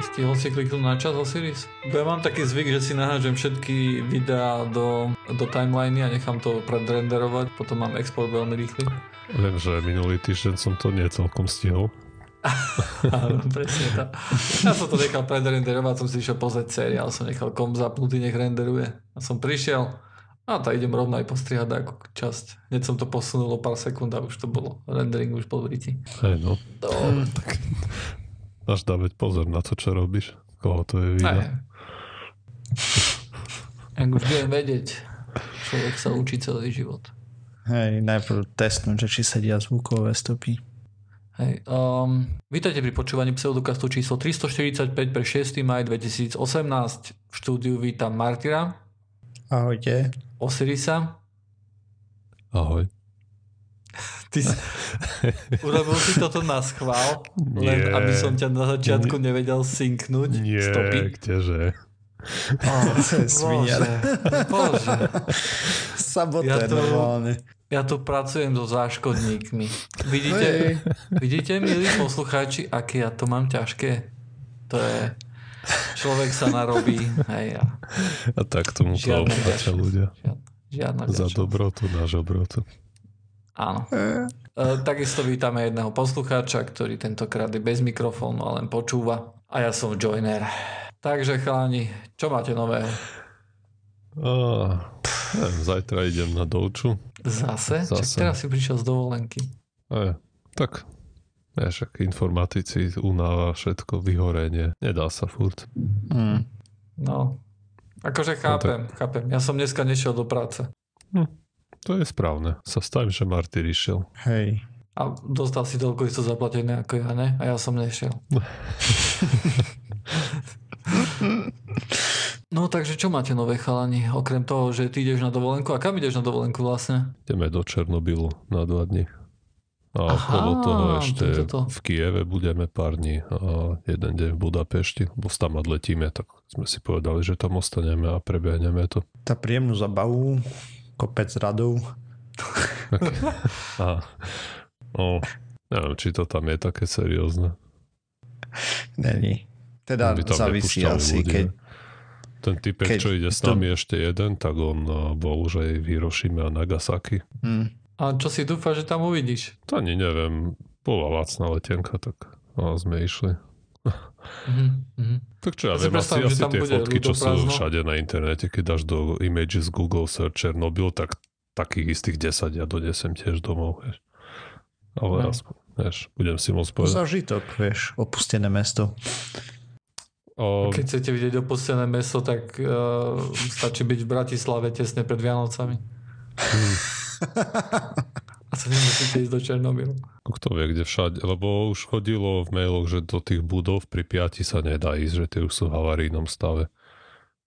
Stihol si kliknúť na čas Osiris? Ja mám taký zvyk, že si nahážem všetky videá do, do timeliny a nechám to predrenderovať, potom mám export veľmi rýchly. Viem, že minulý týždeň som to nie celkom stihol. Áno, presne to. Ja som to nechal predrenderovať, som si išiel pozrieť seriál, som nechal kom zapnutý, nech renderuje. A som prišiel, a tak idem rovno aj postrihať ako časť. Hneď som to posunul o pár sekúnd a už to bolo. Rendering už bol v riti. Hej, no. no. Tak máš dávať pozor na to, čo robíš. Koho to je video. Ak už budem vedieť, človek sa učí celý život. Hej, najprv testnúť, že či sedia zvukové stopy. Hej, um, vítajte pri počúvaní pseudokastu číslo 345 pre 6. maj 2018. V štúdiu vítam Martyra. Ahojte. Osirisa. Ahoj. Ty si, urobil si toto na schvál, len Nie. aby som ťa na začiatku Nie. nevedel synknúť. Nie, stopy. kdeže. Oh, bože, bože. Sabotér ja normálne. Ja tu pracujem so záškodníkmi. Vidíte, vidíte, milí poslucháči, aké ja to mám ťažké? To je... Človek sa narobí. Hej, a... a tak tomu to ľudia. Žiadna, žiadna Za dobrotu náš obrotu. Áno. E, takisto vítame jedného poslucháča, ktorý tentokrát je bez mikrofónu a len počúva. A ja som Joiner. Takže chalani, čo máte nové? Neviem, zajtra idem na Dolču. Zase? Zase. Čak teraz si prišiel z dovolenky. E, tak, vieš, ak informatici, unáva, všetko, vyhorenie. Nedá sa furt. Mm. No, akože chápem, no, tak... chápem. Ja som dneska nešiel do práce. Hm, to je správne. Sa stavím, že Marty išiel. Hej. A dostal si toľko isto zaplatené ako ja, ne? A ja som nešiel. No takže čo máte nové chalani? Okrem toho, že ty ideš na dovolenku. A kam ideš na dovolenku vlastne? Ideme do Černobylu na dva dní. A Aha, okolo toho ešte to. v Kieve budeme pár dní a jeden deň v Budapešti, bo tam letíme, tak sme si povedali, že tam ostaneme a prebehneme to. Tá príjemnú zabavu, kopec radov. Okay. A, no, neviem, či to tam je také seriózne. Není. Teda závisí asi, ľudí, keď, ten typek, Keď čo ide s nami to... ešte jeden, tak on uh, bol už aj v Hirošime a Nagasaki. Hmm. A čo si dúfa, že tam uvidíš? To ani neviem. Bola lacná letenka, tak a sme išli. Mm-hmm. Tak čo ja, ja viem, asi, asi tie fotky, čo sú všade na internete, keď dáš do Images Google Search Chernobyl, tak takých istých 10 ja donesem tiež domov, vieš. Ale no. aspoň, vieš, budem si môcť povedať. Zažitok, vieš, opustené mesto. O... Keď chcete vidieť opustené meso, tak uh, stačí byť v Bratislave tesne pred Vianocami. Hmm. A sa nemusíte ísť do Černobylu. Kto vie, kde všade, lebo už chodilo v mailoch, že do tých budov pri piati sa nedá ísť, že tie už sú v havarínom stave.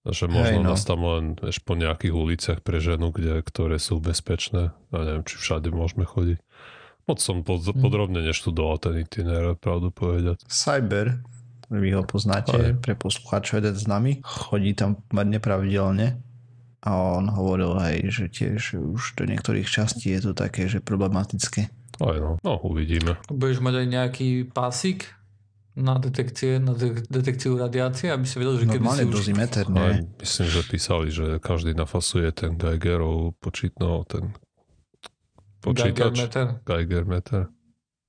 Že možno Hej, no. nás tam len eš, po nejakých uliciach pre ženu, kde, ktoré sú bezpečné. A neviem, či všade môžeme chodiť. Moc som pod, hm. podrobne neštudoval ten itinerár, pravdu povedať. Cyber vy ho poznáte Aj. pre poslucháčov jeden z nami, chodí tam nepravidelne a on hovoril aj, že tiež už do niektorých častí je to také, že problematické. Aj no, no uvidíme. Budeš mať aj nejaký pásik na detekcie, na de- detekciu radiácie, aby si vedel, že kedy si dozimeter, už... Aj, myslím, že písali, že každý nafasuje ten Geigerov počítno, ten počítač. Geiger meter. Geiger meter.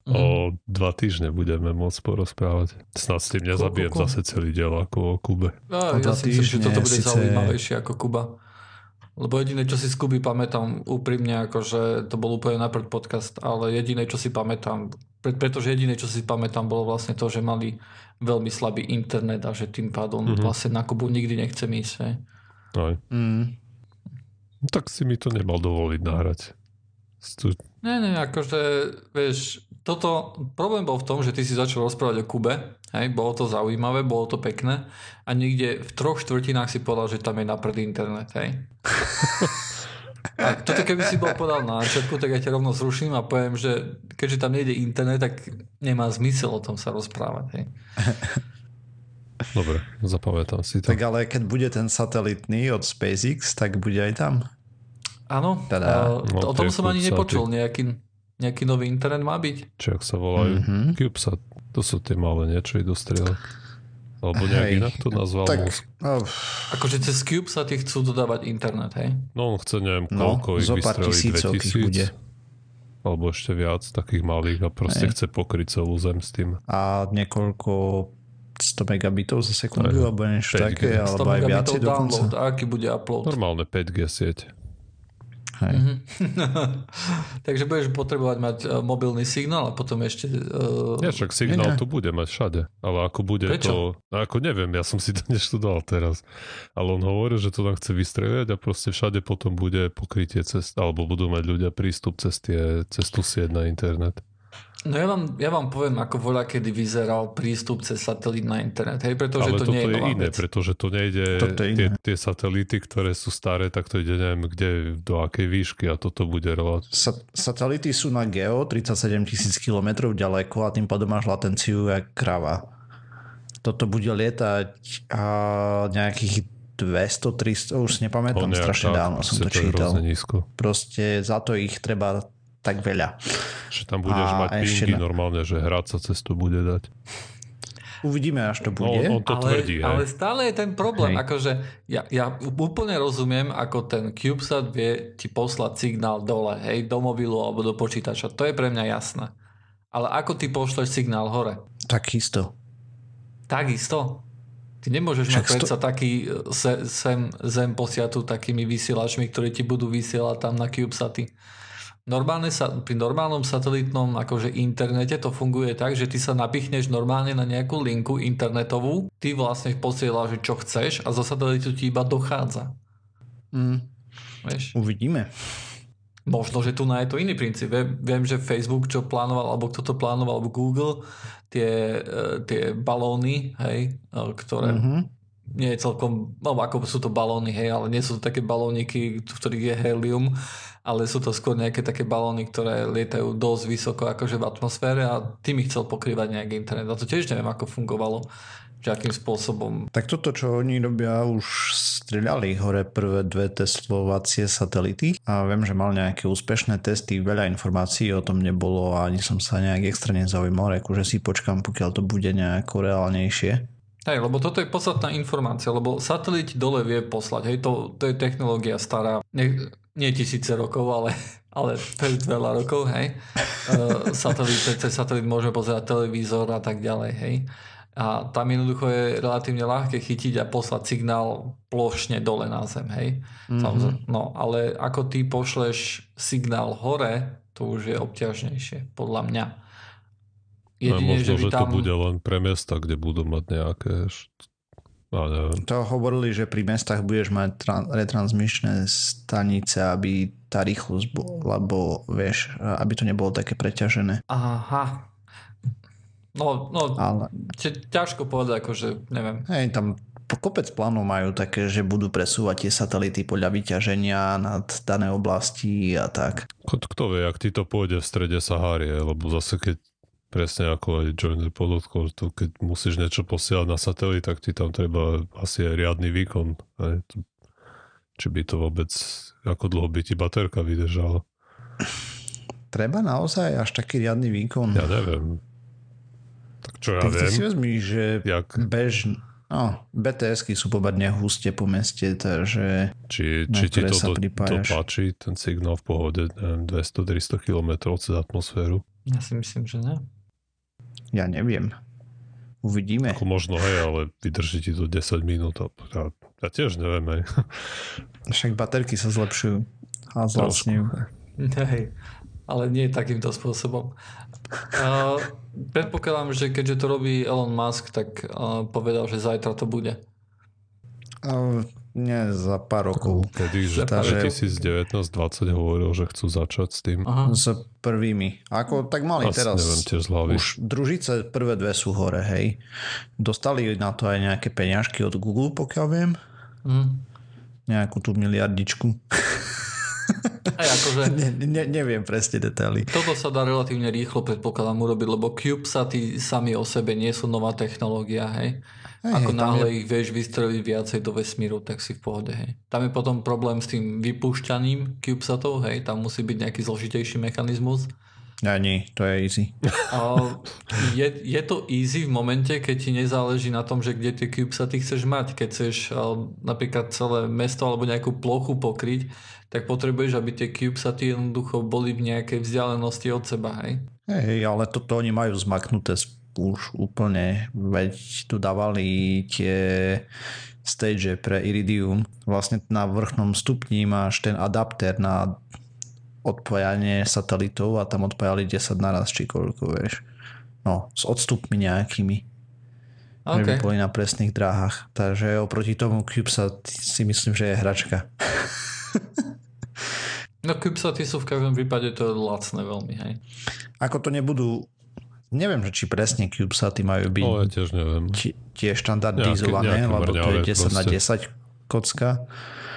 Mm. O dva týždne budeme môcť porozprávať. Snad s tým nezabijem ko, ko, ko. zase celý diel ako o Kube. No, ja si myslím, že toto bude zaujímavejšie ako Kuba. Lebo jediné, čo si z Kuby pamätám úprimne, akože to bol úplne najprv podcast, ale jediné, čo si pamätám, pretože jediné, čo si pamätám, bolo vlastne to, že mali veľmi slabý internet a že tým pádom mm-hmm. vlastne na Kubu nikdy nechcem ísť. Aj. Mm. Tak si mi to nemal dovoliť nahrať. Stu... Nie, nie, akože, vieš, toto, problém bol v tom, že ty si začal rozprávať o Kube, hej, bolo to zaujímavé, bolo to pekné a niekde v troch štvrtinách si povedal, že tam je napred internet, hej. A toto keby si bol podal na začiatku, tak ja ťa rovno zruším a poviem, že keďže tam nejde internet, tak nemá zmysel o tom sa rozprávať. Hej. Dobre, zapamätám si to. Tak ale keď bude ten satelitný od SpaceX, tak bude aj tam. Áno, teda, no, o tom som ani nepočul. Nejaký, Nejaký nový internet má byť? Či ak sa volajú? Mm-hmm. CubeSat. To sú tie malé niečo idú strieľať. Alebo nejak hej, inak to nazval. Tak, no, akože cez sa ti chcú dodávať internet, hej? No on chce neviem no, koľko ich vystrelí, 2000. Bude. Alebo ešte viac takých malých a proste hej. chce pokryť celú zem s tým. A niekoľko 100 megabitov za sekundu, alebo niečo také, alebo aj viacej dokonca. Download, aký bude upload? Normálne 5G sieť. Hej. Mm-hmm. Takže budeš potrebovať mať uh, mobilný signál a potom ešte... Uh... Ja však signál nie, nie. tu bude mať všade, ale ako bude Prečo? to... No ako neviem, ja som si to neštudoval teraz. Ale on hovorí, že to tam chce vystreliať a proste všade potom bude pokrytie cest, alebo budú mať ľudia prístup cez, tie, cez tú sieť na internet. No ja vám, ja vám poviem, ako voľa kedy vyzeral prístup cez satelit na internet, hej, pretože Ale to nie je, je iné, vec. pretože to nejde, je tie, tie satelity, ktoré sú staré, tak to ide neviem kde, do akej výšky a toto bude relat. Sa, satelity sú na geo 37 tisíc km ďaleko a tým pádom máš latenciu jak krava. Toto bude lietať a nejakých 200, 300, už si nepamätám, strašne dávno som to čítal. Proste za to ich treba tak veľa. Že tam budeš a mať pingy na... normálne, že hrať sa cestu bude dať. Uvidíme, až to no, bude. No, on to ale, tvrdí. Ale stále je ten problém. Hej. Akože ja, ja úplne rozumiem, ako ten CubeSat vie ti poslať signál dole, hej, do mobilu alebo do počítača. To je pre mňa jasné. Ale ako ty pošleš signál hore? Takisto. Takisto? Ty nemôžeš Však mať predsa sto... taký e, sem, zem posiatu takými vysielačmi, ktorí ti budú vysielať tam na CubeSaty. Normálne sa, pri normálnom satelitnom akože internete to funguje tak, že ty sa napichneš normálne na nejakú linku internetovú, ty vlastne posielaš, čo chceš a zo satelitu ti iba dochádza. Mm. Vieš? Uvidíme. Možno, že tu na je to iný princíp. Viem, viem, že Facebook, čo plánoval, alebo kto to plánoval, alebo Google, tie, e, tie balóny, hej, e, ktoré mm-hmm. nie je celkom, no ako sú to balóny, hej, ale nie sú to také balóniky, v ktorých je helium, ale sú to skôr nejaké také balóny, ktoré lietajú dosť vysoko akože v atmosfére a tým ich chcel pokrývať nejaký internet. A to tiež neviem, ako fungovalo že akým spôsobom. Tak toto, čo oni robia, už strieľali hore prvé dve testovacie satelity a viem, že mal nejaké úspešné testy, veľa informácií o tom nebolo a ani som sa nejak extra nezaujímal, akože si počkam, pokiaľ to bude nejako reálnejšie. Hej, lebo toto je podstatná informácia, lebo satelit dole vie poslať, hej, to, to je technológia stará. Ne, nie tisíce rokov, ale, ale pred veľa rokov, hej. Uh, satelit, cez satelit môžeme pozerať televízor a tak ďalej, hej. A tam jednoducho je relatívne ľahké chytiť a poslať signál plošne dole na zem, hej. Mm-hmm. No, ale ako ty pošleš signál hore, to už je obťažnejšie, podľa mňa. Jedine, možno, že, že tam... to bude len pre mesta, kde budú mať nejaké No, to hovorili, že pri mestách budeš mať tra- retransmičné stanice, aby tá rýchlosť bola, lebo vieš, aby to nebolo také preťažené. Aha. No, no Ale... ťažko povedať, akože neviem. Hej, tam kopec plánov majú také, že budú presúvať tie satelity podľa vyťaženia nad dané oblasti a tak. Kto vie, ak ti to pôjde v strede Sahárie, lebo zase keď presne ako aj Joiner podotkol, to keď musíš niečo posielať na satelit, tak ti tam treba asi aj riadny výkon. Aj, či by to vôbec, ako dlho by ti baterka vydržala. Treba naozaj až taký riadny výkon? Ja neviem. Tak čo ja tak viem. si vezmi, že jak... bež, no, BTSky sú pomerne huste po meste, takže či, či ti to, to, to páči, ten signál v pohode 200-300 km cez atmosféru? Ja si myslím, že ne. Ja neviem. Uvidíme. Ako možno, hej, ale vydrží ti to 10 minút. A ja, ja tiež neviem, hej. Však baterky sa zlepšujú a zlacňujú. Hej, ale nie takýmto spôsobom. Uh, predpokladám, že keďže to robí Elon Musk, tak uh, povedal, že zajtra to bude. Uh, nie, za pár rokov. Kedy, že 2019-2020 hovoril, že chcú začať s tým. Aha. S prvými. Ako tak mali Asi teraz. Neviem, tiež. Už družice prvé dve sú hore, hej. Dostali na to aj nejaké peňažky od Google, pokiaľ viem. Mm. Nejakú tú miliardičku. Aj akože, ne, ne, neviem presne detaily. Toto sa dá relatívne rýchlo predpokladám urobiť, lebo CubeSaty sami o sebe nie sú nová technológia, hej. Hej, Ako hej, náhle je... ich vieš vystreliť viacej do vesmíru, tak si v pohode. Hej. Tam je potom problém s tým vypúšťaním CubeSatov, hej, tam musí byť nejaký zložitejší mechanizmus. Ani, to je easy. je, je to easy v momente, keď ti nezáleží na tom, že kde tie CubeSaty chceš mať. Keď chceš napríklad celé mesto alebo nejakú plochu pokryť, tak potrebuješ, aby tie CubeSaty jednoducho boli v nejakej vzdialenosti od seba, hej? Hej, ale toto oni majú zmaknuté už úplne, veď tu dávali tie stage pre Iridium. Vlastne na vrchnom stupni máš ten adapter na odpájanie satelitov a tam odpájali 10 naraz, či koľko, vieš. No, s odstupmi nejakými. Okay. Že by boli na presných dráhach. Takže oproti tomu CubeSat si myslím, že je hračka. no CubeSaty sú v každom prípade to lacné veľmi, hej. Ako to nebudú neviem, či presne CubeSaty majú byť no, ja tiež neviem. tie štandardizované, nejaké, nejaké lebo to je 10 proste. na 10 kocka.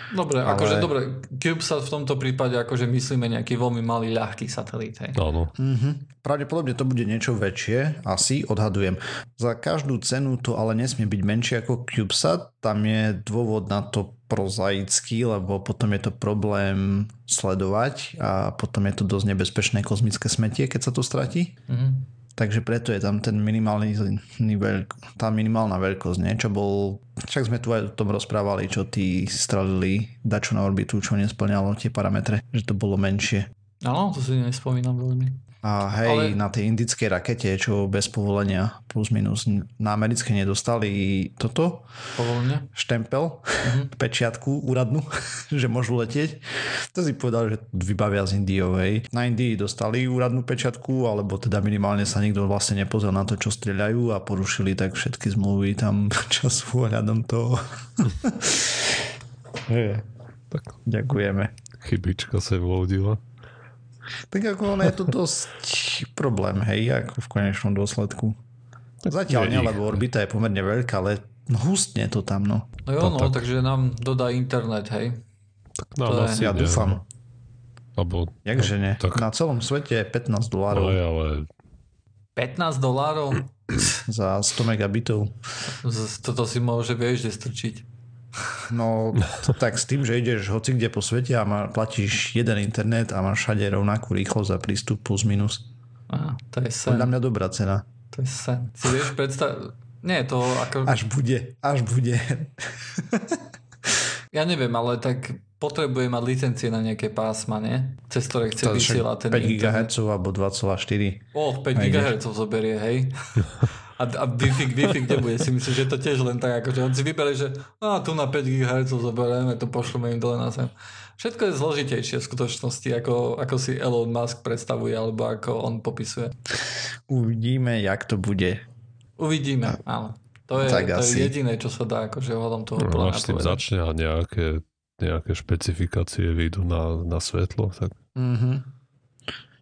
Dobre, ale... akože dobre, CubeSat v tomto prípade akože myslíme nejaký veľmi malý, ľahký satelít. Hej. Áno. Mm-hmm. Pravdepodobne to bude niečo väčšie, asi odhadujem. Za každú cenu to ale nesmie byť menšie ako CubeSat, tam je dôvod na to prozaický, lebo potom je to problém sledovať a potom je to dosť nebezpečné kozmické smetie, keď sa to stratí. Mm-hmm. Takže preto je tam ten minimálny veľk, tá minimálna veľkosť, nie? čo bol, však sme tu aj o tom rozprávali, čo tí strelili dačo na orbitu, čo nesplňalo tie parametre, že to bolo menšie. Áno, to si nespomínam veľmi. A hej, Ale... na tej indickej rakete, čo bez povolenia plus minus na americké nedostali toto. Povolenie? Štempel, uh-huh. pečiatku úradnú, že môžu letieť. To si povedal, že vybavia z Indiou, hej. Na Indii dostali úradnú pečiatku, alebo teda minimálne sa nikto vlastne nepozrel na to, čo strieľajú a porušili tak všetky zmluvy tam, čo sú ohľadom toho. Tak. Ďakujeme. Chybička sa vlodila. Tak ako ono je to dosť problém, hej, ako v konečnom dôsledku. Zatiaľ nie, lebo orbita je pomerne veľká, ale hustne to tam, no. No jo, no, tak. takže nám dodá internet, hej. Tak nám to asi Ja nie, dúfam. Lebo, Jakže nie? Tak... Na celom svete je 15 dolárov. No, ale... 15 dolárov? Za 100 megabitov. Toto si môže vieš, že strčiť. No tak s tým, že ideš hoci kde po svete a má, platíš jeden internet a máš všade rovnakú rýchlosť za prístup plus minus. Á, to je sen. Podľa mňa dobrá cena. To je sen. Si vieš predstav... Nie, to ako... Až bude, až bude. ja neviem, ale tak potrebuje mať licencie na nejaké pásma, nie? Cez ktoré chce vysielať ten 5 GHz alebo 2,4. O, 5 GHz zoberie, hej. A, a Wi-Fi, Wi-Fi kde bude? Si myslím, že to tiež len tak, akože on si vybere, že a tu na 5 GHz zoberieme, to pošleme im dole na zem. Všetko je zložitejšie v skutočnosti, ako, ako si Elon Musk predstavuje, alebo ako on popisuje. Uvidíme, jak to bude. Uvidíme, áno. To je, tak to asi. je jediné, čo sa dá akože ohľadom toho no, Až tým začne a nejaké, nejaké špecifikácie vyjdú na, na svetlo. Tak... Mm-hmm.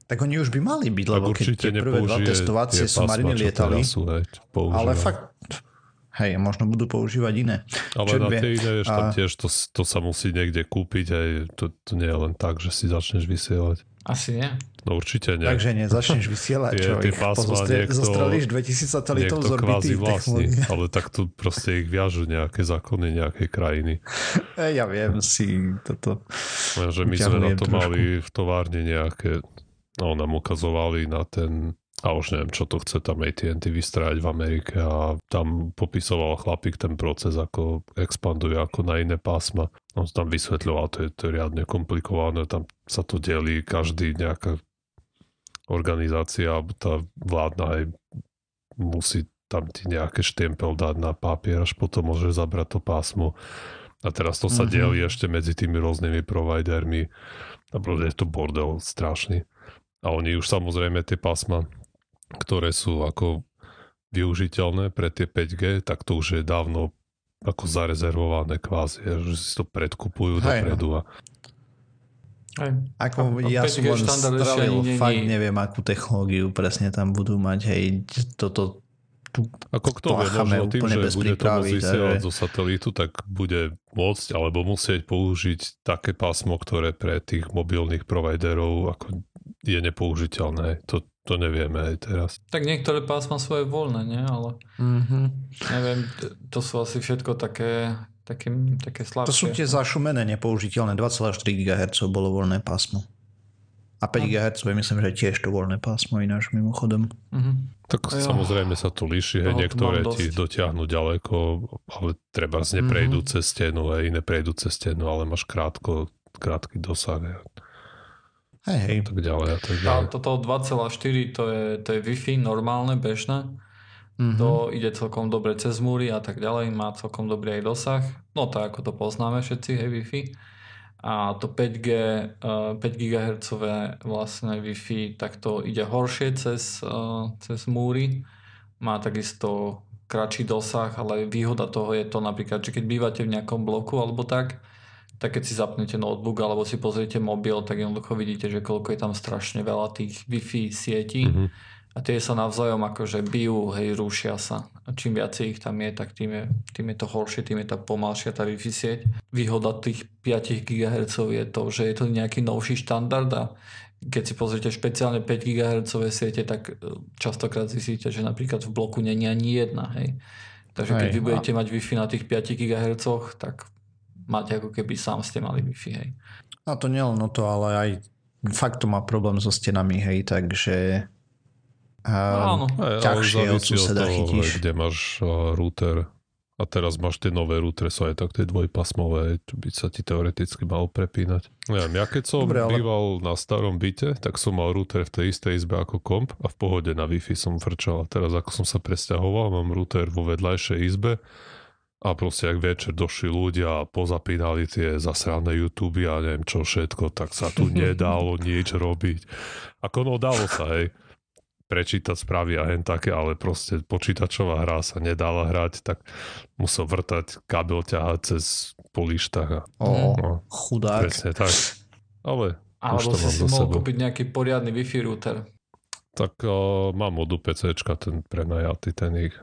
Tak oni už by mali byť, lebo keď tie prvé dva testovacie somariny lietali. Sú, hej, ale fakt, hej, možno budú používať iné. Ale Čo na tie iné, vieš, tam tiež to, to sa musí niekde kúpiť, aj to, to nie je len tak, že si začneš vysielať. Asi nie. No určite nie. Takže nezačneš vysielať, čo ich pozostre- niekto, zostrelíš 2000 satelitov z orbity vlastní, ale tak tu proste ich viažu nejaké zákony nejakej krajiny. Ja viem si toto. že my sme na to trošku. mali v továrne nejaké No, nám ukazovali na ten a už neviem, čo to chce tam AT&T vystrajať v Amerike a tam popisoval chlapík ten proces, ako expanduje ako na iné pásma. On tam vysvetľoval, to je, to je riadne komplikované, tam sa to delí, každý nejaká organizácia, tá vládna aj musí tam ti nejaké štempel dať na papier, až potom môže zabrať to pásmo. A teraz to sa mm-hmm. delí ešte medzi tými rôznymi providermi. A je to bordel strašný. A oni už samozrejme tie pásma, ktoré sú ako využiteľné pre tie 5G, tak to už je dávno ako zarezervované kvázi, že si to predkupujú Hej, dopredu. A... Hej. Ako a, ja som len stravil, fakt neviem, akú technológiu presne tam budú mať, hej, toto tu Ako kto vie, možno tým, že bude to vysielať zo satelitu, tak bude môcť alebo musieť použiť také pásmo, ktoré pre tých mobilných providerov ako je nepoužiteľné. To, to nevieme aj teraz. Tak niektoré pásma sú aj voľné, nie? Ale mm-hmm. neviem, to sú asi všetko také, také, také slabšie. To sú tie zašumené nepoužiteľné. 2,4 GHz bolo voľné pásmo. A 5 GHz myslím, že tiež to voľné pásmo ináč mimochodom. Uh-huh. Tak jo. samozrejme sa to líši, hej, niektoré ti dotiahnu ďaleko, ale treba z neprejdú uh-huh. cez stenu, hej, iné prejdú cez stenu, ale máš krátko, krátky dosah. Hej. Hej, hej. Tak ďalej a tak ďalej. A toto 2,4 to je, to je Wi-Fi normálne, bežné. Mm-hmm. To ide celkom dobre cez múry a tak ďalej, má celkom dobrý aj dosah. No to ako to poznáme všetci, hej, Wi-Fi a to 5G, 5 GHz vlastne Wi-Fi tak to ide horšie cez, uh, cez múry. Má takisto kratší dosah, ale výhoda toho je to napríklad, že keď bývate v nejakom bloku alebo tak, tak keď si zapnete notebook alebo si pozriete mobil, tak jednoducho vidíte, že koľko je tam strašne veľa tých Wi-Fi sietí. Mm-hmm a tie sa navzájom akože bijú, hej, rúšia sa. A čím viac ich tam je, tak tým je, tým je to horšie, tým je tá pomalšia tá Wi-Fi sieť. Výhoda tých 5 GHz je to, že je to nejaký novší štandard a keď si pozrite špeciálne 5 GHz siete, tak e, častokrát zistíte, že napríklad v bloku není ani jedna, hej. Takže keď vy budete a... mať Wi-Fi na tých 5 GHz, tak máte ako keby sám ste mali Wi-Fi, hej. A to nielen no to, ale aj fakt to má problém so stenami, hej, takže Áno. ťažšie od suseda toho, chytíš. Kde máš uh, router a teraz máš tie nové routere, sú aj tak tie dvojpasmové, čo by sa ti teoreticky mal prepínať. Neviem, ja keď som Dobre, ale... býval na starom byte, tak som mal router v tej istej izbe ako komp a v pohode na Wi-Fi som vrčal. A teraz ako som sa presťahoval, mám router vo vedľajšej izbe a proste ak večer došli ľudia a pozapínali tie zasrané YouTube a neviem čo všetko, tak sa tu nedalo nič robiť. Ako no dalo sa, hej prečítať správy a hen také, ale proste počítačová hra sa nedala hrať, tak musel vrtať kabel ťahať cez polištach. O, no, chudák. Presne tak. Ale Alebo si si mohol kúpiť nejaký poriadny Wi-Fi router. Tak uh, mám od UPC, ten prenajatý, ten ich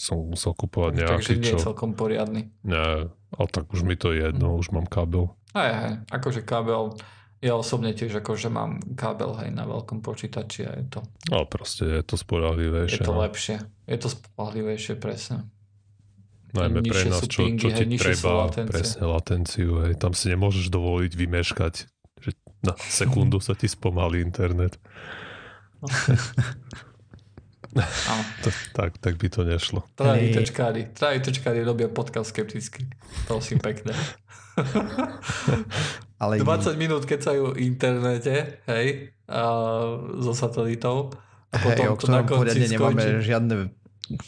som musel kúpovať nejaký, Takže nie je celkom poriadny. Nie, ale tak už mi to je jedno, mm. už mám kabel. Aj, aj, akože kabel ja osobne tiež akože mám kábel hej na veľkom počítači a je to... No proste je to spolahlivejšie. Je to no. lepšie. Je to spolahlivejšie, presne. Najmä pre nás, čo, pingy, čo ti hej, treba, presne latenciu. Hej. Tam si nemôžeš dovoliť vymeškať, že na sekundu sa ti spomalí internet. No. to, tak, tak by to nešlo. Traja ITčkári, traja ITčkári robia podcast skepticky. Prosím pekne. Ale 20 minút kecajú v internete, hej, a, so satelitov. A potom hej, o ktorom poriadne nemáme žiadne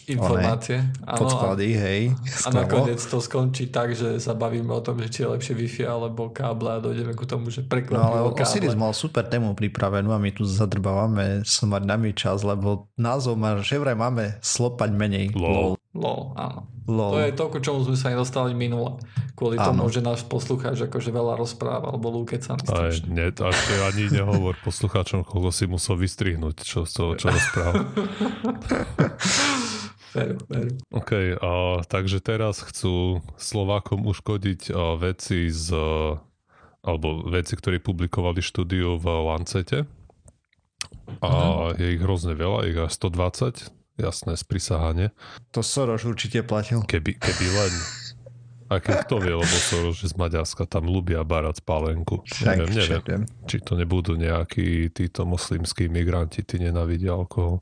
informácie. One, podklady, hej. A nakoniec to skončí tak, že sa bavíme o tom, že či je lepšie Wi-Fi alebo káble a dojdeme ku tomu, že preklopíme no, ale káble. Osiris mal super tému pripravenú a my tu zadrbávame smať nami čas, lebo názov má, že vraj máme slopať menej. LOL. LOL, áno. Lol. To je to, k čomu sme sa aj dostali minule. Kvôli Áno. tomu, že náš poslucháč akože veľa rozpráva, alebo lúkeca. Aj, nie, to ešte ani nehovor poslucháčom, koľko si musel vystrihnúť, čo, čo, čo rozpráva. veru, veru. OK, a, takže teraz chcú Slovákom uškodiť a, veci z alebo veci, ktoré publikovali štúdiu v Lancete. A uh-huh. je ich hrozne veľa, ich až 120 jasné, sprisahanie. To Soros určite platil. Keby, keby len. A keď to vie, lebo Soros, že z Maďarska tam ľubia barať pálenku. Však, neviem, neviem, viem. či to nebudú nejakí títo moslimskí migranti, tí nenavidia alkohol.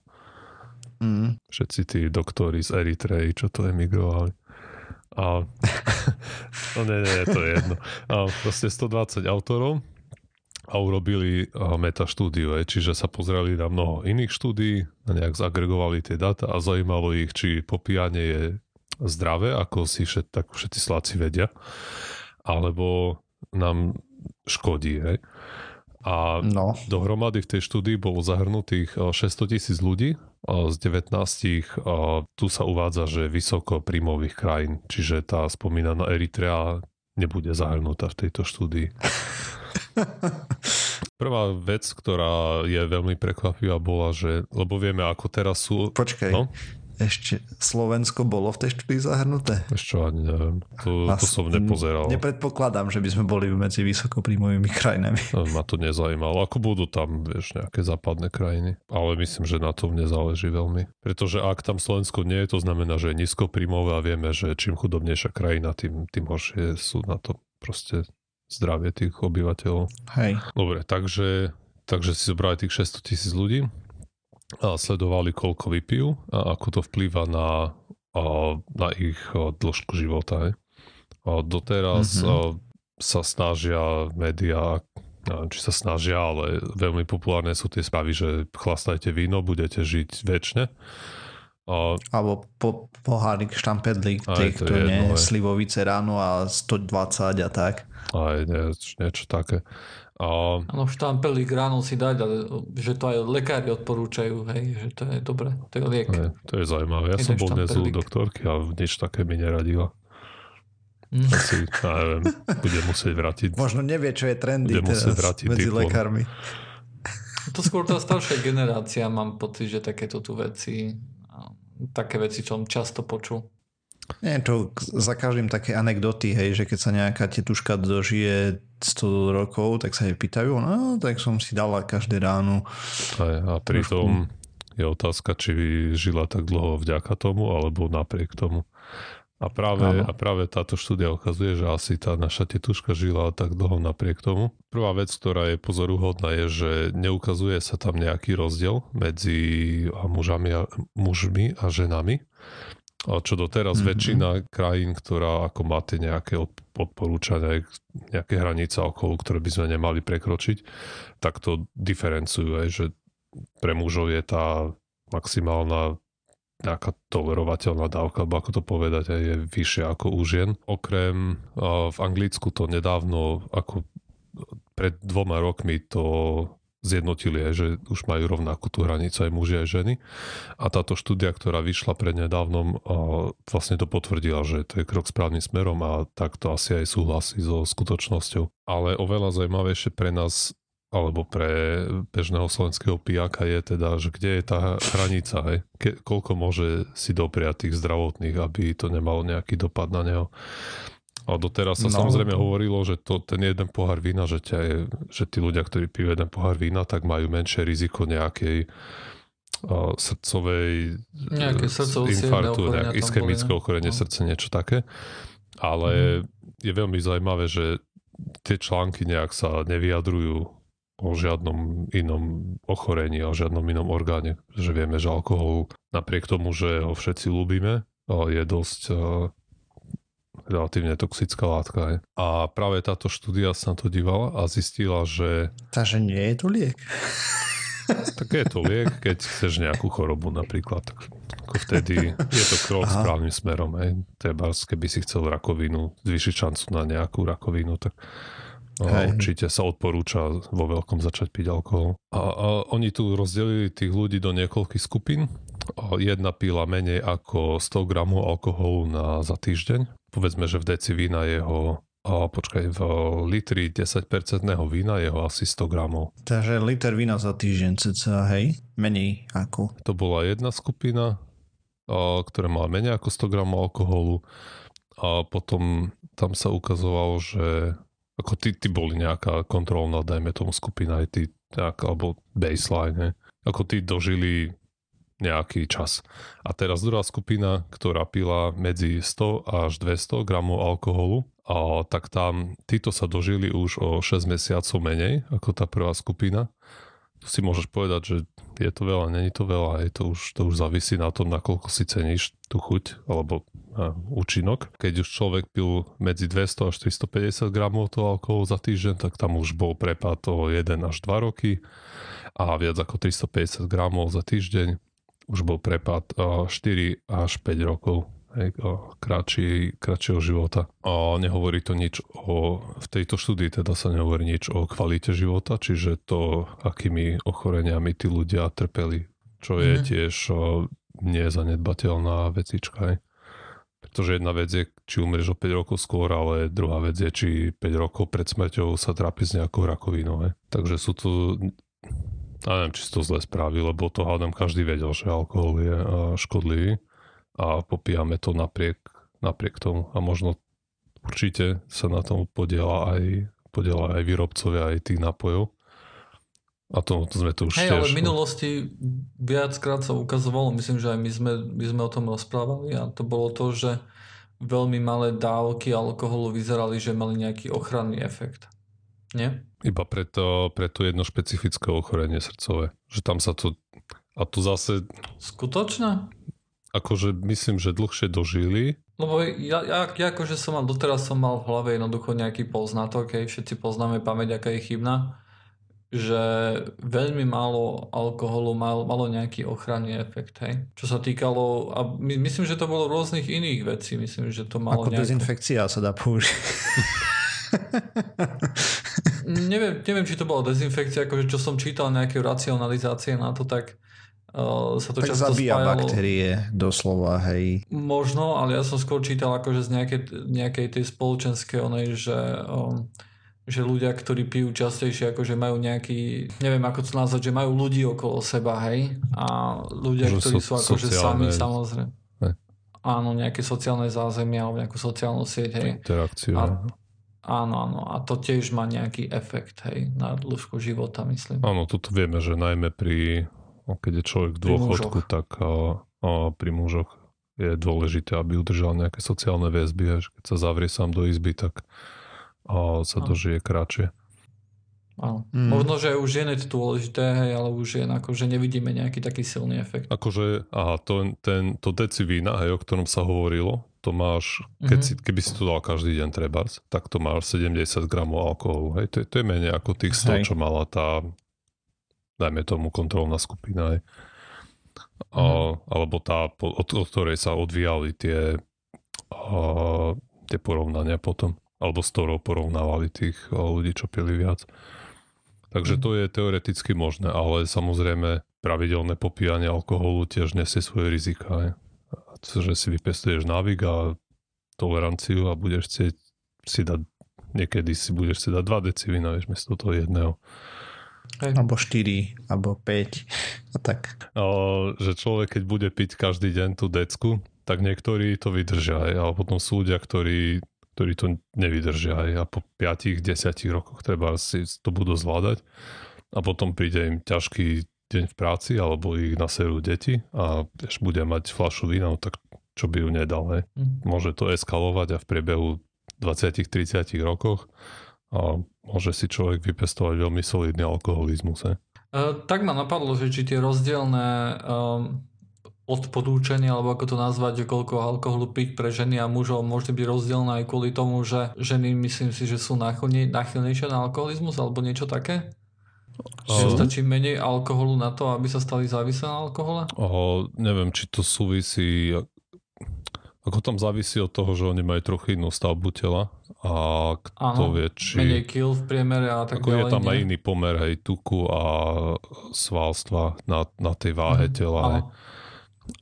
Mm. Všetci tí doktori z Eritreji, čo to emigrovali. A, no nie, nie, to je jedno. A proste 120 autorov a urobili metaštúdiu, čiže sa pozreli na mnoho iných štúdií, nejak zagregovali tie data a zaujímalo ich, či popíjanie je zdravé, ako si všet, tak všetci sláci vedia, alebo nám škodí. Hej. A no. dohromady v tej štúdii bolo zahrnutých 600 tisíc ľudí z 19 tu sa uvádza, že vysoko príjmových krajín, čiže tá spomínaná Eritrea nebude zahrnutá v tejto štúdii. Prvá vec, ktorá je veľmi prekvapivá, bola, že, lebo vieme, ako teraz sú... Počkaj, no? ešte Slovensko bolo v tej štúdii zahrnuté? Ešte ani neviem. To, to som nepozeral. Nepredpokladám, že by sme boli medzi vysokopríjmovými krajinami. No, ma to nezajímalo. Ako budú tam, vieš, nejaké západné krajiny. Ale myslím, že na tom nezáleží veľmi. Pretože ak tam Slovensko nie je, to znamená, že je nízkopríjmové a vieme, že čím chudobnejšia krajina, tým, tým horšie sú na to proste zdravie tých obyvateľov. Hej. Dobre, takže takže si zobrali tých 600 tisíc ľudí a sledovali, koľko vypijú a ako to vplýva na, na ich dĺžku života. A doteraz mm-hmm. sa snažia médiá neviem, či sa snažia, ale veľmi populárne sú tie správy, že chlastajte víno, budete žiť väčšine. A... Alebo po, pohárik štampedlík, tých, to nie, slivovice ráno a 120 a tak. Aj nie, niečo také. A... Áno, štampelík ráno si dať, ale že to aj lekári odporúčajú, hej, že to je dobré, to je liek. Aj, to je zaujímavé. Ja Jeden som bol dnes u doktorky a nič také mi neradila. Mm. Asi, ja neviem, budem musieť vrátiť. Možno nevie, čo je trendy budem teraz vrátiť medzi diplom. lekármi. To skôr tá staršia generácia, mám pocit, že takéto tu veci, také veci, čo často počul. Nie, to za každým také anekdoty, hej, že keď sa nejaká tetuška dožije 100 rokov, tak sa jej pýtajú, no tak som si dala každé ráno. Aj, a pritom je otázka, či žila tak dlho vďaka tomu, alebo napriek tomu. A práve, a práve táto štúdia ukazuje, že asi tá naša tetuška žila tak dlho napriek tomu. Prvá vec, ktorá je pozoruhodná, je, že neukazuje sa tam nejaký rozdiel medzi mužami a, mužmi a ženami. A čo doteraz mm-hmm. väčšina krajín, ktorá ako máte nejaké odporúčania, nejaké hranice okolo, ktoré by sme nemali prekročiť, tak to diferencujú, aj, že pre mužov je tá maximálna nejaká tolerovateľná dávka, alebo ako to povedať, je vyššia ako u žien. Okrem v Anglicku to nedávno, ako pred dvoma rokmi to zjednotili aj, že už majú rovnakú tú hranicu aj muži aj ženy. A táto štúdia, ktorá vyšla pred nedávnom, vlastne to potvrdila, že to je krok správnym smerom a tak to asi aj súhlasí so skutočnosťou. Ale oveľa zaujímavejšie pre nás alebo pre bežného slovenského pijaka je teda, že kde je tá hranica, hej? Ke, koľko môže si dopriať tých zdravotných, aby to nemalo nejaký dopad na neho. A doteraz sa no. samozrejme hovorilo, že to, ten jeden pohár vína, že, ťa že tí ľudia, ktorí pijú jeden pohár vína, tak majú menšie riziko nejakej uh, srdcovej Nejaké infarktu, nejaké ischemické ochorenie no. srdce, niečo také. Ale mm. je veľmi zaujímavé, že tie články nejak sa nevyjadrujú o žiadnom inom ochorení, o žiadnom inom orgáne. Že vieme, že alkohol napriek tomu, že ho všetci ľúbime, je dosť relatívne toxická látka. A práve táto štúdia sa na to dívala a zistila, že... Takže nie je to liek. Tak je to liek, keď chceš nejakú chorobu napríklad. Tak ako vtedy je to krok Aha. správnym smerom. Hej. Treba, keby si chcel rakovinu, zvýšiť šancu na nejakú rakovinu, tak Hej. Určite sa odporúča vo veľkom začať piť alkohol. A, a oni tu rozdelili tých ľudí do niekoľkých skupín. Jedna pila menej ako 100 gramov alkoholu na, za týždeň. Povedzme, že v deci vína jeho a počkaj, v litri 10% vína je ho asi 100 gramov. Takže liter vína za týždeň cca, hej? Menej ako? To bola jedna skupina, ktorá mala menej ako 100 gramov alkoholu a potom tam sa ukazovalo, že ako ty, ty boli nejaká kontrolná, dajme tomu skupina, aj ty, nejak, alebo baseline, ne? ako tí dožili nejaký čas. A teraz druhá skupina, ktorá pila medzi 100 až 200 gramov alkoholu, a tak tam títo sa dožili už o 6 mesiacov menej ako tá prvá skupina. Tu si môžeš povedať, že je to veľa, není to veľa, je to už, to už závisí na tom, nakoľko si ceníš tú chuť alebo a, účinok. Keď už človek pil medzi 200 až 350 gramov toho alkoholu za týždeň, tak tam už bol prepad o 1 až 2 roky a viac ako 350 gramov za týždeň už bol prepad 4 až 5 rokov hej, kratší, kratšieho života. A nehovorí to nič o, v tejto štúdii teda sa nehovorí nič o kvalite života, čiže to, akými ochoreniami tí ľudia trpeli, čo je mm. tiež nezanedbateľná vecička. Hej. Pretože jedna vec je, či umrieš o 5 rokov skôr, ale druhá vec je, či 5 rokov pred smrťou sa trápi s nejakou rakovinou. He. Takže sú tu ja neviem, či si to zle spraví, lebo to hádam každý vedel, že alkohol je škodlivý a popíjame to napriek, napriek tomu. A možno určite sa na tom podiela aj, podiela aj výrobcovia aj tých nápojov. A to, to sme to už Hej, tiež... ale v minulosti viackrát sa ukazovalo, myslím, že aj my sme, my sme o tom rozprávali a to bolo to, že veľmi malé dávky alkoholu vyzerali, že mali nejaký ochranný efekt. Nie? Iba pre to, pre to jedno špecifické ochorenie srdcové. Že tam sa to... A tu zase... Skutočne? Akože myslím, že dlhšie dožili. Lebo ja, ja, ja akože som mal, doteraz som mal v hlave jednoducho nejaký poznatok, keď všetci poznáme pamäť, aká je chybná že veľmi málo alkoholu mal, malo nejaký ochranný efekt, hej. Čo sa týkalo, a my, myslím, že to bolo rôznych iných vecí, myslím, že to malo Ako nejakú... dezinfekcia sa dá použiť. neviem, neviem, či to bola dezinfekcia, akože čo som čítal nejaké racionalizácie na to, tak uh, sa to tak často zabíja spájalo. baktérie, doslova, hej. Možno, ale ja som skôr čítal akože z nejakej, nejakej tej spoločenskej onej, že um, že ľudia, ktorí pijú častejšie, akože majú nejaký, neviem ako to nazvať, že majú ľudí okolo seba, hej? A ľudia, že ktorí so, sú akože sami, samozrejme. Ne. Áno, nejaké sociálne zázemie alebo nejakú sociálnu sieť, hej. Interakciu. A, áno, áno. A to tiež má nejaký efekt, hej, na dĺžku života, myslím. Áno, toto vieme, že najmä pri, keď je človek v dôchodku, tak a, a pri mužoch je dôležité, aby udržal nejaké sociálne väzby, že keď sa zavrie sám do izby, tak a sa to žije kratšie. Áno. Mm. Možno, že už je net dôležité, hej, ale už je akože nevidíme nejaký taký silný efekt. Akože, aha, to, ten, to deci vína, hej, o ktorom sa hovorilo, to máš, keď mm-hmm. si, keby si to dal každý deň trebárs, tak to máš 70 gramov alkoholu, hej, to, to je menej ako tých 100, hej. čo mala tá, dajme tomu, kontrolná skupina, hej. A, alebo tá, od, od ktorej sa odvíjali tie, a, tie porovnania potom alebo s ktorou porovnávali tých eh, ľudí, čo pili viac. Takže mhm. to je teoreticky možné, ale samozrejme pravidelné popíjanie alkoholu tiež nesie svoje rizika. Že si vypestuješ návyk a toleranciu a budeš chcieť si dať, niekedy si budeš si dať 2 deci vína, vieš, miesto toho jedného. Hej. Alebo 4, alebo 5 a tak. A, že človek, keď bude piť každý deň tú decku, tak niektorí to vydržia, ale potom sú ľudia, ktorí ktorí to nevydržia aj a po 5-10 rokoch treba si to budú zvládať a potom príde im ťažký deň v práci alebo ich naserú deti a až bude mať flašu vína, no tak čo by ju nedal. Hej. Mm. Môže to eskalovať a v priebehu 20-30 rokoch a môže si človek vypestovať veľmi solidný alkoholizmus. Hej. Uh, tak ma napadlo, že či tie rozdielne um, odporúčanie, alebo ako to nazvať, koľko alkoholu piť pre ženy a mužov môže byť rozdielne aj kvôli tomu, že ženy myslím si, že sú náchylnejšie na alkoholizmus alebo niečo také? Že stačí menej alkoholu na to, aby sa stali závislé na alkohole? O, neviem, či to súvisí ako tam závisí od toho, že oni majú trochu inú stavbu tela a kto Áno, vie, či... menej kill v priemere a tak ako ďalej. je tam nie? aj iný pomer, hej, tuku a svalstva na, na tej váhe mm, tela. Hej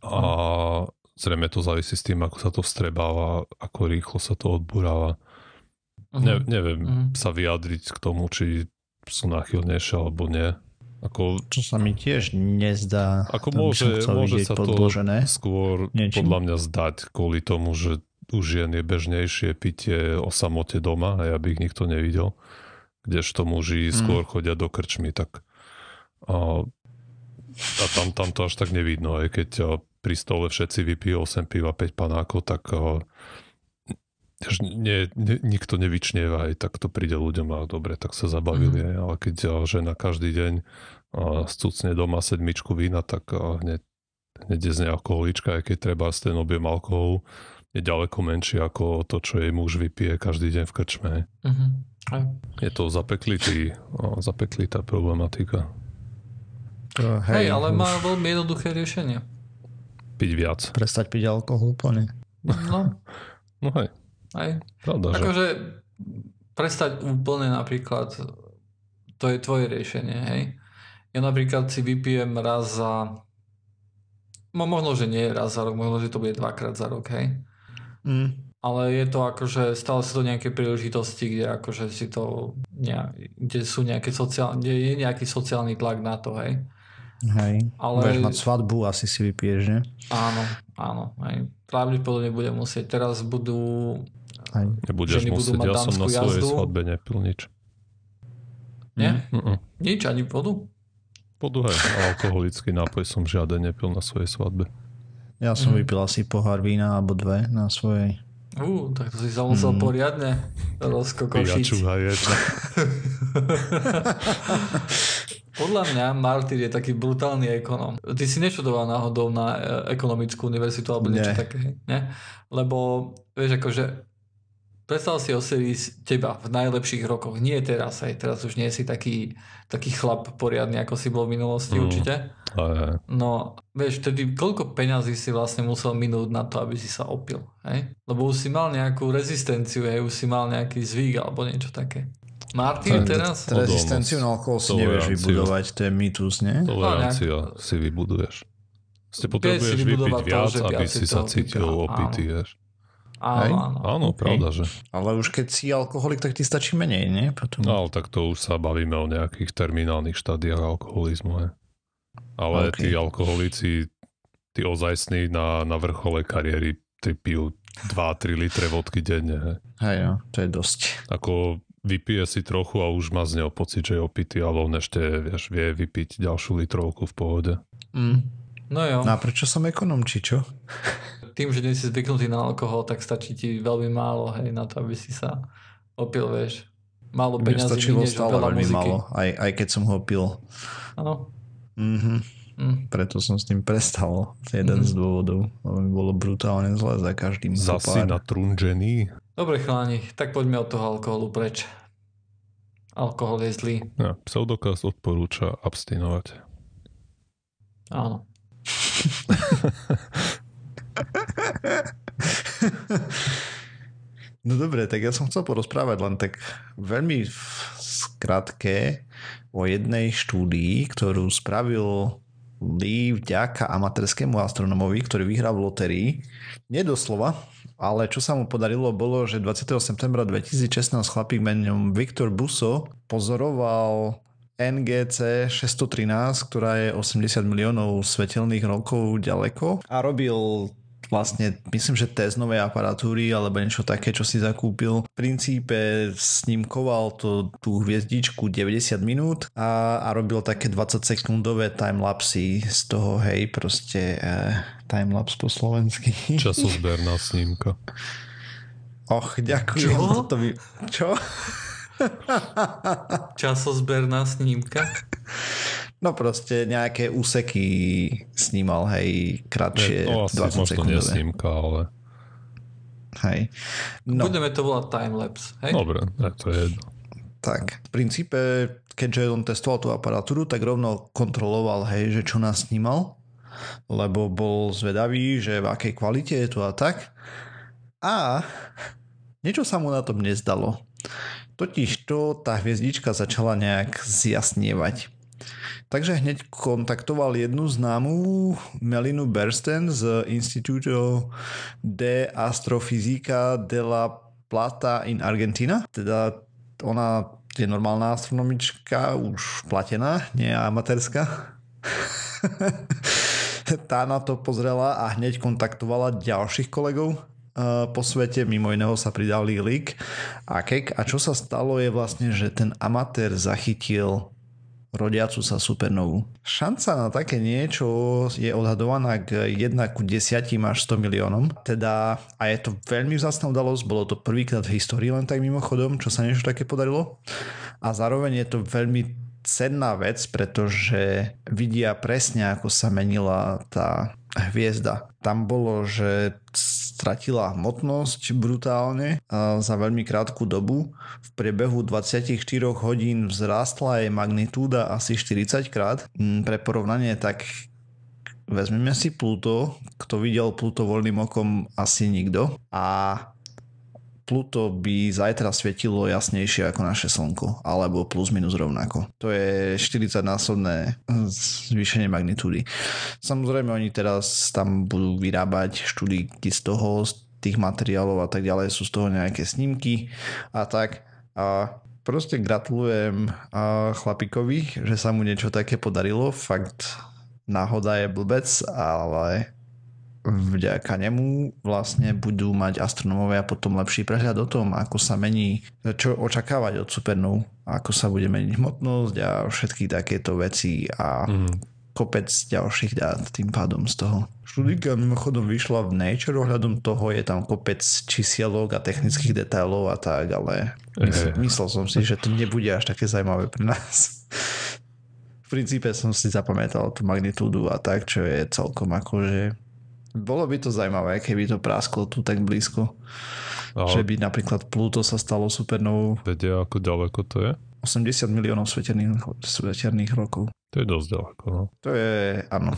a zrejme to závisí s tým, ako sa to vstrebáva, ako rýchlo sa to odburáva. Uh-huh. Ne, neviem uh-huh. sa vyjadriť k tomu, či sú náchylnejšie alebo nie. Ako, Čo sa mi tiež nezdá. Ako môže, môže sa podložené. to skôr niečím. podľa mňa zdať kvôli tomu, že u žien je bežnejšie pitie o samote doma a aby ich nikto nevidel. Kdežto muži mm. skôr chodia do krčmy, tak a a tam, tam to až tak nevidno, aj keď eh, pri stole všetci vypijú 8 piva, 5 panákov, tak uh, nie, nie, nikto nevyčnieva, aj tak to príde ľuďom a dobre, tak sa zabavili, mm. ale keď uh, žena každý deň stúcne doma sedmičku vína, tak hneď, hneď je z nej alkoholička, aj keď treba z ten objem alkoholu je ďaleko menší ako to, čo jej muž vypije každý deň v krčme. Mm-hmm. Je to zapeklitý, zapeklitá problematika. To, hej, hej, ale už... má veľmi jednoduché riešenie. Piť viac. Prestať piť alkohol úplne. No. no hej. Hej. Pravda, akože že... prestať úplne napríklad, to je tvoje riešenie, hej. Ja napríklad si vypijem raz za no možno, že nie raz za rok, možno, že to bude dvakrát za rok, hej. Mm. Ale je to akože, stále sú to nejaké príležitosti, kde akože si to, nejak, kde sú nejaké sociálne, kde je nejaký sociálny tlak na to, hej. Hej, ale... budeš mať svadbu, asi si vypiješ, že? Áno, áno. Hej. Pravdepodobne budem musieť. Teraz budú... Hej. Nebudeš ženy musieť, budú mať ja som na svojej jazdu. svadbe nepil nič. Nie? Mm-mm. Nič, ani vodu? Vodu, hej. Alkoholický nápoj som žiaden nepil na svojej svadbe. Ja som mm. vypil asi pohár vína alebo dve na svojej. Uh, tak to si sa musel mm. poriadne rozkokošiť. jedna. Podľa mňa Martyr je taký brutálny ekonom. Ty si neštudoval náhodou na e, ekonomickú univerzitu alebo niečo Nie. také, ne? Lebo, vieš, akože predstav si o series teba v najlepších rokoch. Nie teraz, aj teraz už nie si taký, taký chlap poriadny, ako si bol v minulosti mm. určite. Aj. No, vieš, vtedy koľko peňazí si vlastne musel minúť na to, aby si sa opil, hej? Lebo už si mal nejakú rezistenciu, hej, už si mal nejaký zvyk alebo niečo také. Martin teraz? Rezistenciu na alkohol si nevieš vybudovať, to je mýtus, nie? Tolerancia si vybuduješ. Ste potrebuješ vypiť viac, to, aby si sa cítil opitý, vieš. Áno, áno. Áno, pravda, že. Ale už keď si alkoholik, tak ti stačí menej, nie? Potom... No, ale tak to už sa bavíme o nejakých terminálnych štádiách alkoholizmu, he. Ale okay. tí alkoholici, tí ozajstní na, na vrchole kariéry, tí pijú 2-3 litre vodky denne, he. Hej, no, to je dosť. Ako vypije si trochu a už má z neho pocit, že je opitý, ale on ešte vieš, vie vypiť ďalšiu litrovku v pohode. Mm. No jo. No a prečo som ekonom, či čo? Tým, že nie si zvyknutý na alkohol, tak stačí ti veľmi málo, hej, na to, aby si sa opil, vieš. Málo peňazí stačilo stále veľmi muziky. málo, aj, aj keď som ho pil. Áno. Mhm. Mm. Preto som s tým prestal. Jeden mm. z dôvodov. Lebo mi bolo brutálne zle za každým. Zasi natrunžený? Dobre chlani, tak poďme od toho alkoholu preč. Alkohol je zlý. Ja, pseudokaz odporúča abstinovať. Áno. no dobre, tak ja som chcel porozprávať len tak veľmi skratke o jednej štúdii, ktorú spravil Lee vďaka amatérskému astronomovi, ktorý vyhral v lotérii. Nedoslova, ale čo sa mu podarilo bolo, že 20. septembra 2016 chlapík menom Viktor Buso pozoroval NGC 613, ktorá je 80 miliónov svetelných rokov ďaleko a robil vlastne, myslím, že test novej aparatúry alebo niečo také, čo si zakúpil. V princípe snímkoval to, tú hviezdičku 90 minút a, a robil také 20 sekundové timelapsy z toho, hej, proste eh, timelapse po slovensky. Časozberná snímka. Och, ďakujem. Čo? Toto by... Čo? Časozberná snímka? No proste nejaké úseky snímal, hej, kratšie, no, asi 20 sekundové. snímka, ale... Hej. No. Budeme to volať timelapse, hej? Dobre, to je jedno. Tak, v princípe, keďže on testoval tú aparatúru, tak rovno kontroloval, hej, že čo nás snímal, lebo bol zvedavý, že v akej kvalite je to a tak. A niečo sa mu na tom nezdalo. Totiž to tá hviezdička začala nejak zjasnievať. Takže hneď kontaktoval jednu známú Melinu Bersten z Instituto de Astrofísica de la Plata in Argentina. Teda ona je normálna astronomička, už platená, nie amatérska. Tá na to pozrela a hneď kontaktovala ďalších kolegov eh, po svete, mimo iného sa pridali Lik a Kek. A čo sa stalo je vlastne, že ten amatér zachytil rodiacu sa supernovu. Šanca na také niečo je odhadovaná k 1 ku 10 až 100 miliónom. Teda, a je to veľmi vzácna udalosť, bolo to prvýkrát v histórii len tak mimochodom, čo sa niečo také podarilo. A zároveň je to veľmi cenná vec, pretože vidia presne, ako sa menila tá hviezda. Tam bolo, že stratila hmotnosť brutálne za veľmi krátku dobu. V priebehu 24 hodín vzrástla jej magnitúda asi 40 krát. Mm, pre porovnanie tak vezmeme si Pluto. Kto videl Pluto voľným okom? Asi nikto. A Pluto by zajtra svietilo jasnejšie ako naše Slnko, alebo plus minus rovnako. To je 40 násobné zvýšenie magnitúdy. Samozrejme oni teraz tam budú vyrábať štúdiky z toho, z tých materiálov a tak ďalej, sú z toho nejaké snímky a tak. A proste gratulujem chlapikovi, že sa mu niečo také podarilo. Fakt náhoda je blbec, ale vďaka nemu vlastne budú mať astronomovia potom lepší prehľad o tom, ako sa mení, čo očakávať od supernov, ako sa bude meniť hmotnosť a všetky takéto veci a mm. kopec ďalších dát tým pádom z toho. Študika mimochodom vyšla v Nature, ohľadom toho je tam kopec čísielok a technických detailov a tak, ale myslel, myslel som si, že to nebude až také zaujímavé pre nás. V princípe som si zapamätal tú magnitúdu a tak, čo je celkom akože bolo by to zaujímavé, keby to prásklo tu tak blízko. Aha. Že by napríklad Pluto sa stalo supernovou. Vedia, ako ďaleko to je? 80 miliónov sveterných, sveterných rokov. To je dosť ďaleko, no. To je, áno.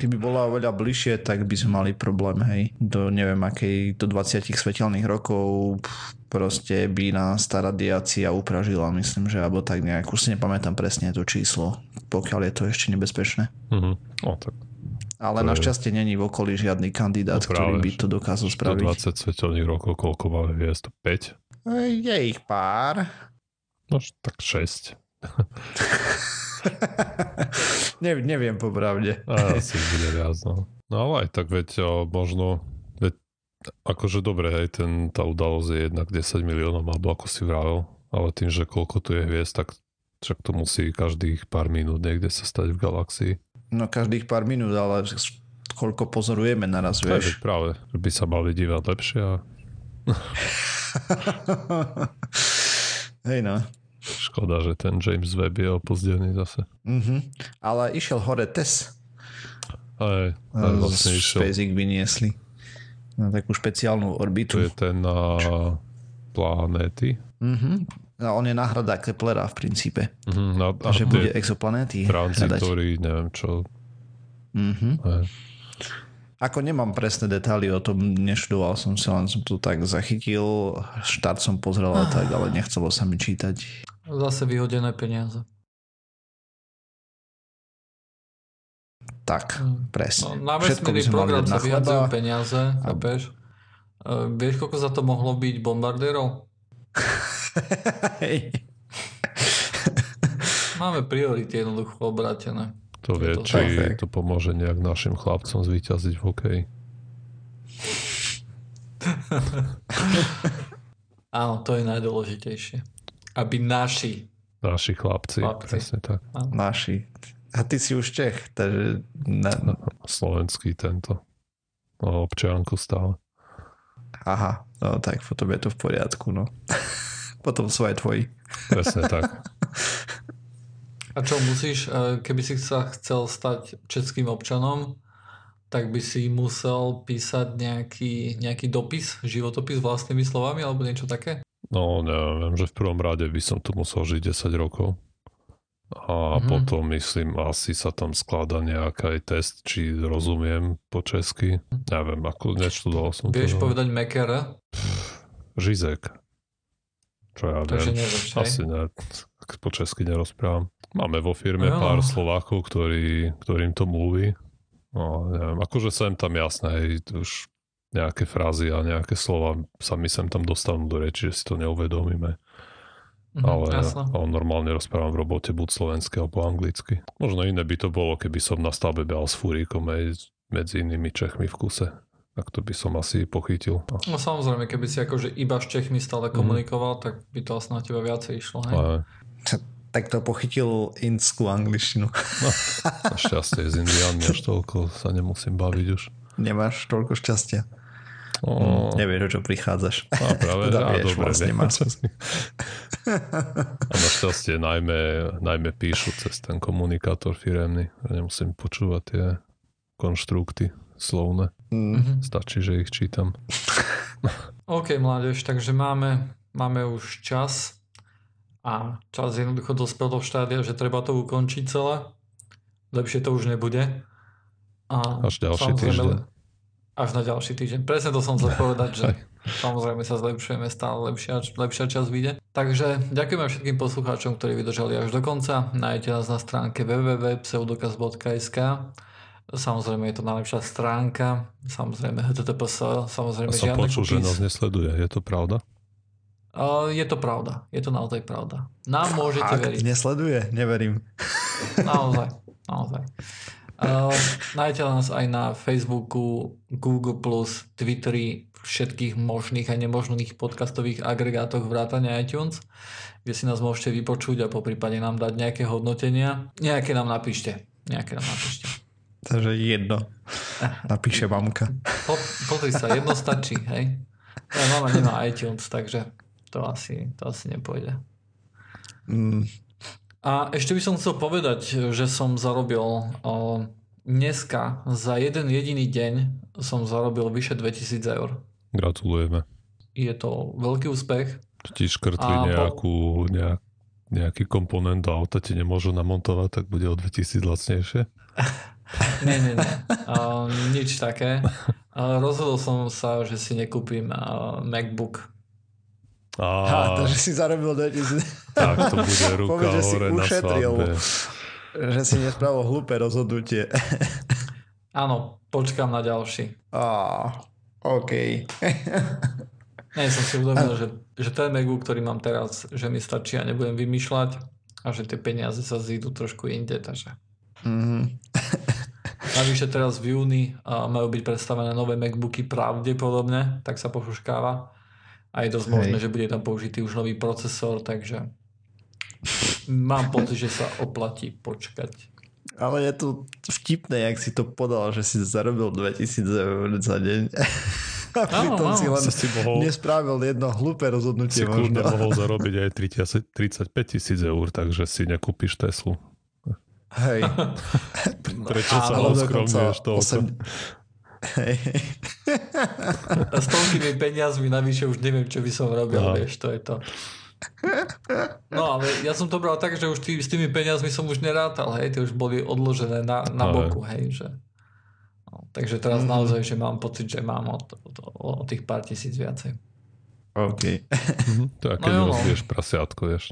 Keby bola oveľa bližšie, tak by sme mali problém, hej. Do neviem akej, do 20 svetelných rokov proste by nás tá radiácia upražila, myslím, že, alebo tak nejak. Už si nepamätám presne to číslo, pokiaľ je to ešte nebezpečné. Mhm. No, tak ale to našťastie není v okolí žiadny kandidát, no ktorý by to dokázal spraviť. 20 svetelných rokov, koľko máme hviezd? 5? Je ich pár. No tak 6. ne, neviem popravde. Asi bude viac, no. No ale aj tak veď možno, veď akože dobre, hej, ten, tá udalosť je jednak 10 miliónov, alebo ako si vravel, ale tým, že koľko tu je hviezd, tak však to musí každých pár minút niekde sa stať v galaxii. No každých pár minút, ale koľko pozorujeme naraz, vieš. Tak, práve, by sa mali dívať lepšie a... Hej no. Škoda, že ten James Webb je opozdený zase. Mm-hmm. Ale išiel hore TES. Aj, aj vlastne išiel. SpaceX vyniesli na takú špeciálnu orbitu. To je ten na planéty. Mm-hmm. No, on je náhrada Keplera v princípe. Mm-hmm, no, že bude exoplanéty Tranzitory, neviem čo. Mm-hmm. Ako nemám presné detaily o tom, neštudoval som sa, len som to tak zachytil, štart som pozrel a tak, ale nechcelo sa mi čítať. Zase vyhodené peniaze. Tak, mm. presne. No, na vesmírny program sa vyhadzujú peniaze, a... chápeš? Uh, vieš, koľko za to mohlo byť bombardérov? Máme priority jednoducho obratené. To vie, to či tak. to pomôže nejak našim chlapcom zvíťaziť v hokeji. Áno, to je najdôležitejšie. Aby naši Naši chlapci, chlapci. presne tak. Áno. Naši. A ty si už Čech, takže... Na... Slovenský tento. No, občianku stále. Aha, no tak potom je to v poriadku, no. potom sú aj tvoji. Presne tak. A čo musíš, e, keby si sa chcel stať českým občanom, tak by si musel písať nejaký, nejaký dopis, životopis vlastnými slovami alebo niečo také? No neviem, že v prvom rade by som tu musel žiť 10 rokov. A mm-hmm. potom myslím, asi sa tam skladá nejaký test, či rozumiem po česky. Neviem, ako neštudoval som Vieš to. povedať Mekere? Žizek. Čo ja Takže viem. Nevieš, Asi ne. Po česky nerozprávam. Máme vo firme no. pár Slovákov, ktorí, ktorým to mluví. No, neviem, akože sem tam jasné, hej, už nejaké frázy a nejaké slova sa my sem tam dostanú do reči, že si to neuvedomíme. Mm, ale jasno. ale normálne rozprávam v robote buď slovensky alebo anglicky. Možno iné by to bolo, keby som na stavbe behal s fúrikom aj medzi inými Čechmi v kuse tak to by som asi pochytil. No samozrejme, keby si akože iba s Čechmi stále mhm. komunikoval, mm. tak by to asi na teba viacej išlo. Hej? Ale... Tak to pochytil inskú angličtinu. No, našťastie z Indiánmi až toľko sa nemusím baviť už. Nemáš toľko šťastia. O... Mm, nevieš, o čo prichádzaš. A práve, teda vieš, dobre, vlastne a našťastie najmä, najmä píšu cez ten komunikátor firemný. Nemusím počúvať tie konštrukty slovné. Mm-hmm. Stačí, že ich čítam. OK, mládež, takže máme, máme už čas a čas jednoducho dospel do štádia, že treba to ukončiť celé. Lepšie to už nebude. A až ďalší týždeň. Až na ďalší týždeň. Presne to som chcel povedať, že samozrejme sa zlepšujeme, stále lepšia, lepšia čas vyjde. Takže ďakujeme všetkým poslucháčom, ktorí vydržali až do konca. Nájdete nás na stránke www.pseudokaz.sk Samozrejme je to najlepšia stránka, samozrejme HTTPS, samozrejme ja som počul, že nás nesleduje, je to pravda? Uh, je to pravda, je to naozaj pravda. Nám môžete Fakt, veriť. nesleduje, neverím. Naozaj, naozaj. Uh, nájdete nás aj na Facebooku, Google+, Twitteri, všetkých možných a nemožných podcastových agregátoch vrátania iTunes, kde si nás môžete vypočuť a po prípade nám dať nejaké hodnotenia. Nejaké nám napíšte Nejaké nám napíšte. Takže jedno. Napíše mamka. Po, pozri sa, jedno stačí, hej. Ja, mama nemá iTunes, takže to asi, to asi nepôjde. Mm. A ešte by som chcel povedať, že som zarobil dneska za jeden jediný deň som zarobil vyše 2000 eur. Gratulujeme. Je to veľký úspech. Ti škrtli a nejakú, nejak, nejaký komponent do auta ti nemôžu namontovať, tak bude o 2000 lacnejšie? nie, nie, nie. Uh, nič také. Uh, rozhodol som sa, že si nekúpim uh, MacBook. A... Ha, takže si zarobil 2000. Tak to bude ruka Povedz, že si ušetril, Že si nespravil hlúpe rozhodnutie. Áno, počkám na ďalší. Á, OK. Nie, som si uvedomil, že, že ten MacBook, ktorý mám teraz, že mi stačí a nebudem vymýšľať a že tie peniaze sa zídu trošku inde, takže... Mm-hmm. Navyše teraz v júni majú byť predstavené nové MacBooky pravdepodobne, tak sa pošuškáva. A je dosť Hej. možné, že bude tam použitý už nový procesor, takže mám pocit, že sa oplatí počkať. Ale je to vtipné, jak si to podal, že si zarobil 2000 eur za deň. A pritom si len si mohol, nespravil jedno hlúpe rozhodnutie. Si kľudne mohol zarobiť aj 30, 35 tisíc eur, takže si nekúpiš Teslu. Hej. Prečo sa oskromňuješ toľko? 8... Hej. A s toľkými peniazmi navyše už neviem, čo by som robil, no. vieš, to je to. No ale ja som to bral tak, že už tý, s tými peniazmi som už nerátal, hej, tie už boli odložené na, na boku, hej, že No, takže teraz mm-hmm. naozaj, že mám pocit, že mám o, o, o tých pár tisíc viacej. OK. Mm-hmm. To je, keď no, rozvieš no. prasiatko, vieš.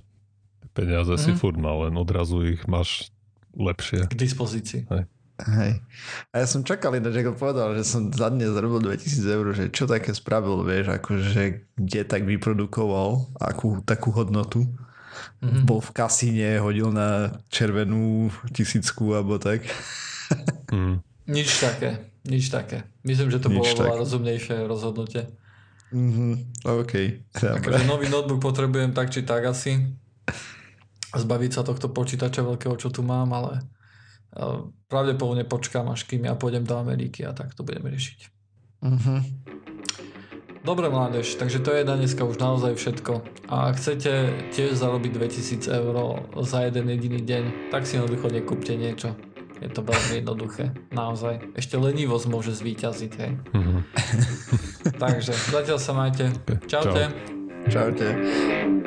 Peniaze mm-hmm. si mhm. furt mal, len odrazu ich máš lepšie. K dispozícii. Hej. Hej. A ja som čakal ináč, ako povedal, že som za dnes zarobil 2000 eur, že čo také spravil, vieš, akože kde tak vyprodukoval akú takú hodnotu. Mm-hmm. Bol v kasíne, hodil na červenú tisícku alebo tak. Mm. Nič také, nič také. Myslím, že to nič bolo veľa rozumnejšie rozhodnutie. Mm-hmm, OK. Takže nový notebook potrebujem tak či tak asi. Zbaviť sa tohto počítača veľkého, čo tu mám, ale pravdepodobne počkám, až kým ja pôjdem do Ameriky a tak to budeme riešiť. Mm-hmm. Dobre mládež, takže to je na dneska už naozaj všetko. A ak chcete tiež zarobiť 2000 eur za jeden jediný deň, tak si jednoducho nekúpte niečo. Je to veľmi jednoduché, naozaj. Ešte lenivosť môže zvíťaziť, hej. Mm-hmm. Takže zatiaľ sa majte. Čaute. Čau. Čaute.